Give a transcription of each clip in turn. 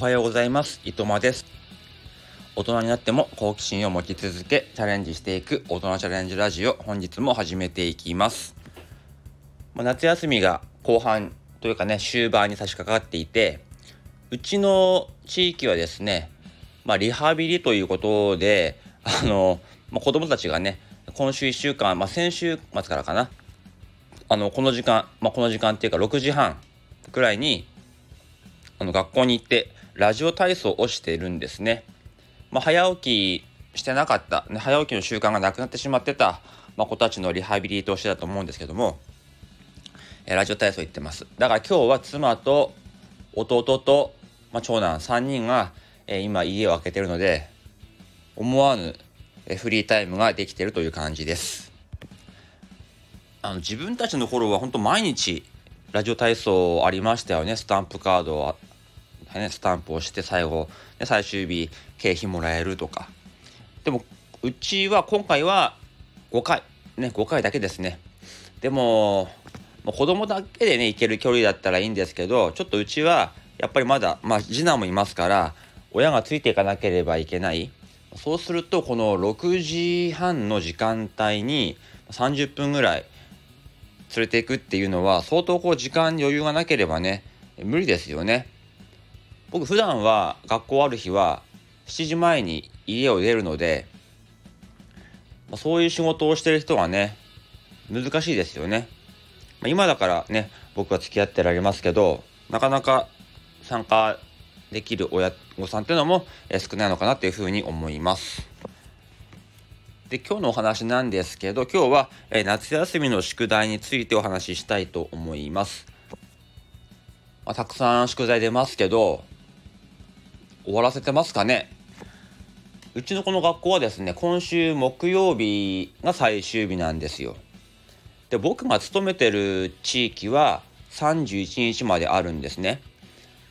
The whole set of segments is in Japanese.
おはようございます。伊藤間です。大人になっても好奇心を持ち続けチャレンジしていく大人チャレンジラジオ本日も始めていきます。ま、夏休みが後半というかね終盤に差し掛かっていてうちの地域はですねまあ、リハビリということであの、まあ、子供たちがね今週1週間、まあ、先週末からかなあのこの時間、まあ、この時間っていうか6時半くらいにあの学校に行ってラジオ体操をしているんですね。まあ、早起きしてなかった、ね、早起きの習慣がなくなってしまってた、まあ、子たちのリハビリとしてだと思うんですけども、えー、ラジオ体操行ってます。だから今日は妻と弟と、まあ、長男3人が、えー、今家を空けてるので思わぬフリータイムができてるという感じです。あの自分たちの頃は本当毎日ラジオ体操ありましたよねスタンプカード、ね、スタンプをして最後、ね、最終日経費もらえるとか。でもうちは今回は5回。ね5回だけですね。でももう子供だけでね行ける距離だったらいいんですけどちょっとうちはやっぱりまだ、まあ、次男もいますから親がついていかなければいけない。そうするとこの6時半の時間帯に30分ぐらい連れていくっていうのは相当こう時間余裕がなければね無理ですよね。僕普段は学校ある日は7時前に家を出るので、ま、そういう仕事をしてる人はね難しいですよね。今だからね僕は付き合ってられますけどなかなか参加できる親御さんっていうのも少ないのかなっていうふうに思います。で今日のお話なんですけど今日は、夏休みの宿題についてお話ししたいと思います。まあ、たくさん宿題出ますけど終わらせてますかねうちのこの学校はですね今週木曜日が最終日なんですよ。で僕が勤めてる地域は31日まであるんですね。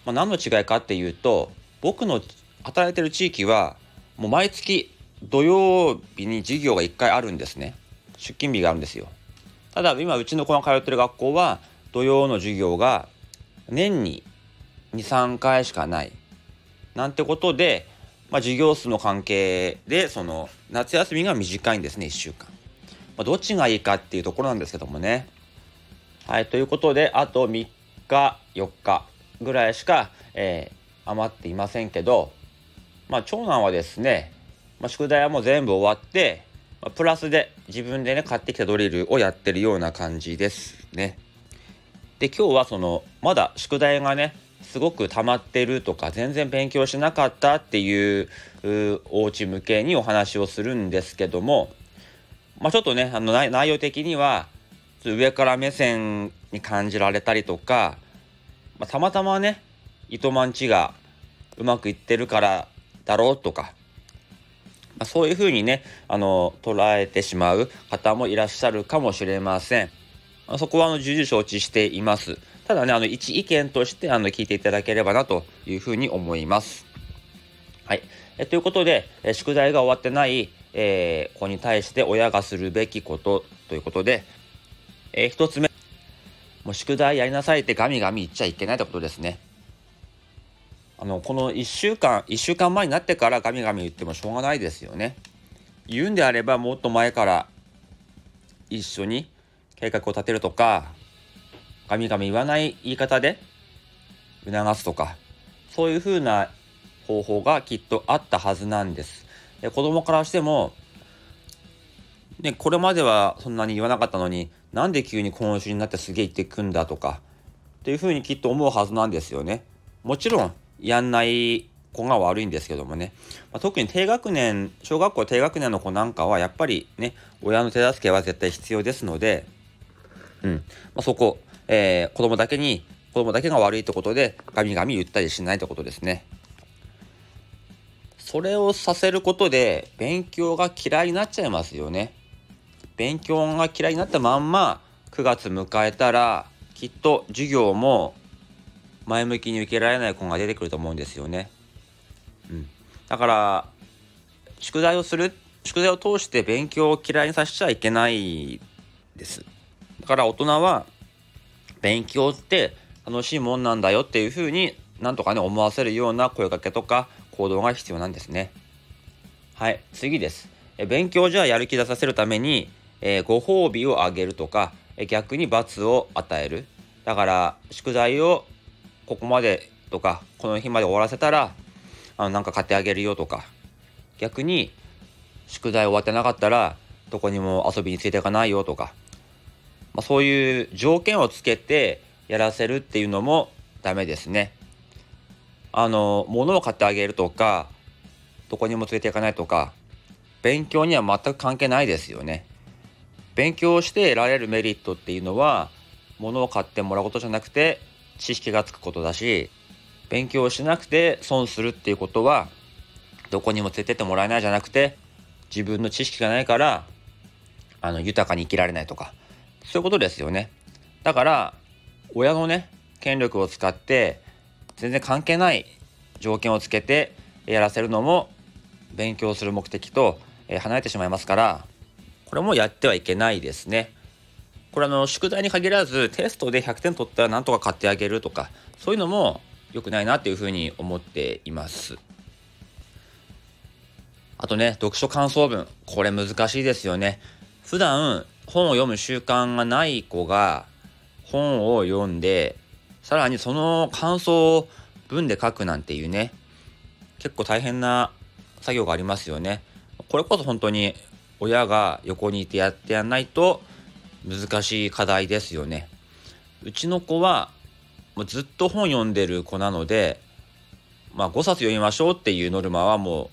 まあ、何の違いかっていうと僕の働いてる地域はもう毎月土曜日に授業が1回あるんですね出勤日があるんですよただ今うちの子が通ってる学校は土曜の授業が年に23回しかないなんてことで、まあ、授業数の関係でその夏休みが短いんですね1週間、まあ、どっちがいいかっていうところなんですけどもねはいということであと3日4日ぐらいしか、えー、余っていませんけどまあ長男はですねまあ、宿題はもう全部終わって、まあ、プラスで自分でね買ってきたドリルをやってるような感じですね。で今日はそのまだ宿題がねすごく溜まってるとか全然勉強しなかったっていうお家向けにお話をするんですけども、まあ、ちょっとねあの内容的には上から目線に感じられたりとか、まあ、たまたまね糸満地がうまくいってるからだろうとかまあ、そういうふうにねあの捉えてしまう方もいらっしゃるかもしれません。そこはあの重々承知しています。ただねあの一意見としてあの聞いていただければなというふうに思います。はい、えということで、え宿題が終わってない、えー、子に対して親がするべきことということで、えー、1つ目もう宿題やりなさいってガミガミ言っちゃいけないってことですね。あのこの1週間1週間前になってからガミガミ言ってもしょうがないですよね。言うんであればもっと前から一緒に計画を立てるとかガミガミ言わない言い方で促すとかそういうふうな方法がきっとあったはずなんです。で子供からしてもね、これまではそんなに言わなかったのになんで急に今週になってすげえ言ってくんだとかっていうふうにきっと思うはずなんですよね。もちろんやんない子が悪いんですけどもね、まあ、特に低学年小学校低学年の子なんかはやっぱりね親の手助けは絶対必要ですので、うんまあ、そこ、えー、子供だけに子供だけが悪いってことでガミガミ言ったりしないってことですね。それをさせることで勉強が嫌いになっちゃいますよね。勉強が嫌いになったまんま9月迎えたらきっと授業も前向きに受けられない子が出てくると思うんですよね。うん、だから宿題をする宿題を通して勉強を嫌いにさせちゃいけないです。だから大人は勉強って楽しいもんなんだよっていうふうになんとかね思わせるような声かけとか行動が必要なんですね。はい次です。え勉強じゃやる気出させるために、えー、ご褒美をあげるとかえ逆に罰を与える。だから宿題をここまでとかこの日まで終わらせたらあのなんか買ってあげるよとか。逆に宿題終わってなかったらどこにも遊びについていかないよとか、まあ、そういう条件をつけてやらせるっていうのもダメですね。あの物を買ってあげるとかどこにも連れていかないとか勉強には全く関係ないですよね。勉強して得られるメリットっていうのは物を買ってもらうことじゃなくて知識がつくことだし勉強しなくて損するっていうことはどこにも連れてってもらえないじゃなくて自分の知識がないからあの豊かに生きられないとかそういうことですよねだから親のね権力を使って全然関係ない条件をつけてやらせるのも勉強する目的と離れてしまいますからこれもやってはいけないですね。これあの宿題に限らずテストで100点取ったらなんとか買ってあげるとかそういうのも良くないなっていうふうに思っています。あとね読書感想文これ難しいですよね。普段本を読む習慣がない子が本を読んでさらにその感想を文で書くなんていうね結構大変な作業がありますよね。これこそ本当に親が横にいてやってやんないと難しい課題ですよね。うちの子はもうずっと本読んでる子なので、まあ、5冊読みましょうっていうノルマはもう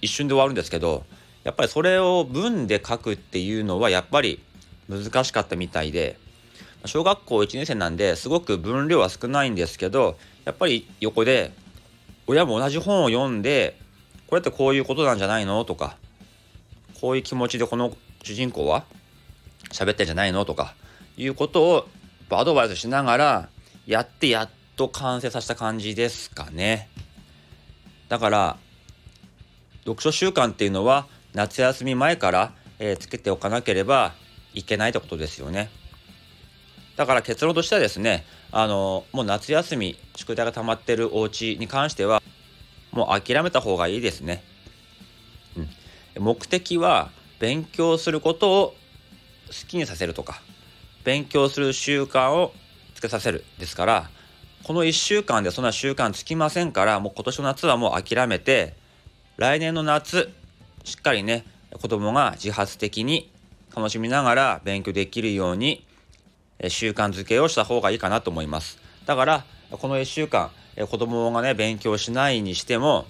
一瞬で終わるんですけどやっぱりそれを文で書くっていうのはやっぱり難しかったみたいで小学校1年生なんですごく分量は少ないんですけどやっぱり横で親も同じ本を読んでこれってこういうことなんじゃないの？とかこういう気持ちでこの主人公は喋ってんじゃないの？とかいうことをアドバイスしながらやってやっと完成させた感じですかね。だから読書習慣っていうのは夏休み前から、えー、つけておかなければいけないってことですよね。だから結論としてはですねあのもう夏休み宿題が溜まってるお家に関してはもう諦めた方がいいですね。うん、目的は勉強することを好きにさせるとか勉強する習慣をつけさせるですからこの1週間でそんな習慣つきませんからもう今年の夏はもう諦めて来年の夏しっかりね子供が自発的に楽しみながら勉強できるように習慣づけをした方がいいかなと思いますだからこの1週間子供がね勉強しないにしても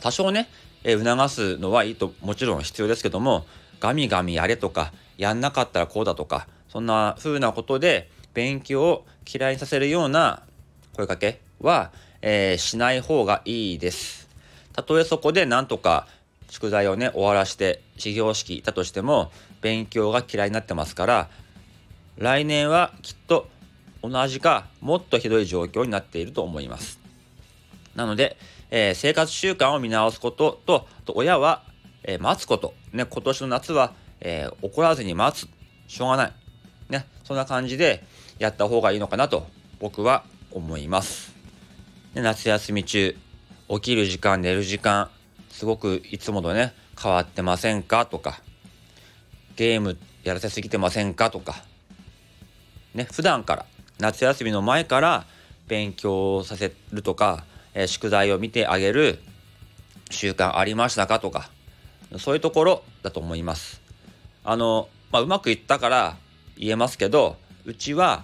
多少ね促すのはいいともちろん必要ですけどもガミガミやれとかやんなかったらこうだとかそんな風なことで勉強を嫌いにさせるような声かけは、えー、しない方がいいです。たとえそこでなんとか宿題をね終わらして始業式いたとしても勉強が嫌いになってますから来年はきっと同じかもっとひどい状況になっていると思います。なので、えー、生活習慣を見直すこととと親は、えー、待つこと、ね、今年の夏は、えー、怒らずに待つしょうがない、ね、そんな感じでやった方がいいのかなと僕は思います。で夏休み中起きる時間寝る時間すごくいつもとね変わってませんか？とかゲームやらせすぎてませんか？とかね普段から夏休みの前から勉強させるとか、えー、宿題を見てあげる習慣ありましたか？とかそういうところだと思います。あの、まあ、うまくいったから言えますけどうちは、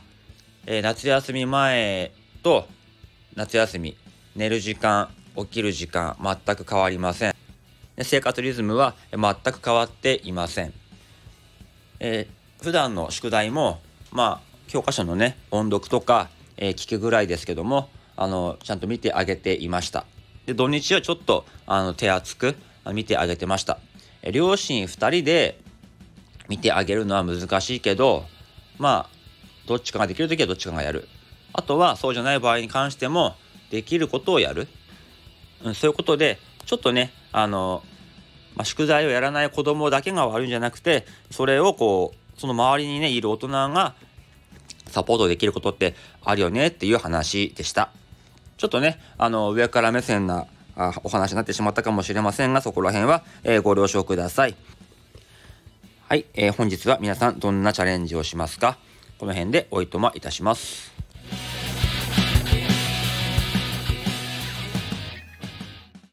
えー、夏休み前と夏休み寝る時間起きる時間全く変わりません。生活リズムは全く変わっていません。えー、普段の宿題もまあ教科書のね音読とか、えー、聞くぐらいですけどもあのちゃんと見てあげていましたで土日はちょっとあの手厚く見てあげてました、えー、両親2人で見てあげるのは難しいけどまあどっちかができる時はどっちかがやるあとはそうじゃない場合に関してもできることをやる、うん、そういうことでちょっとねあの、まあ、宿題をやらない子供だけが悪いんじゃなくてそれをこうその周りにねいる大人がサポートできることってあるよねっていう話でした。ちょっとね、あの、上から目線なあお話になってしまったかもしれませんが、そこら辺は、えー、ご了承ください。はい、えー、本日は皆さんどんなチャレンジをしますか？この辺でおいとまいたします。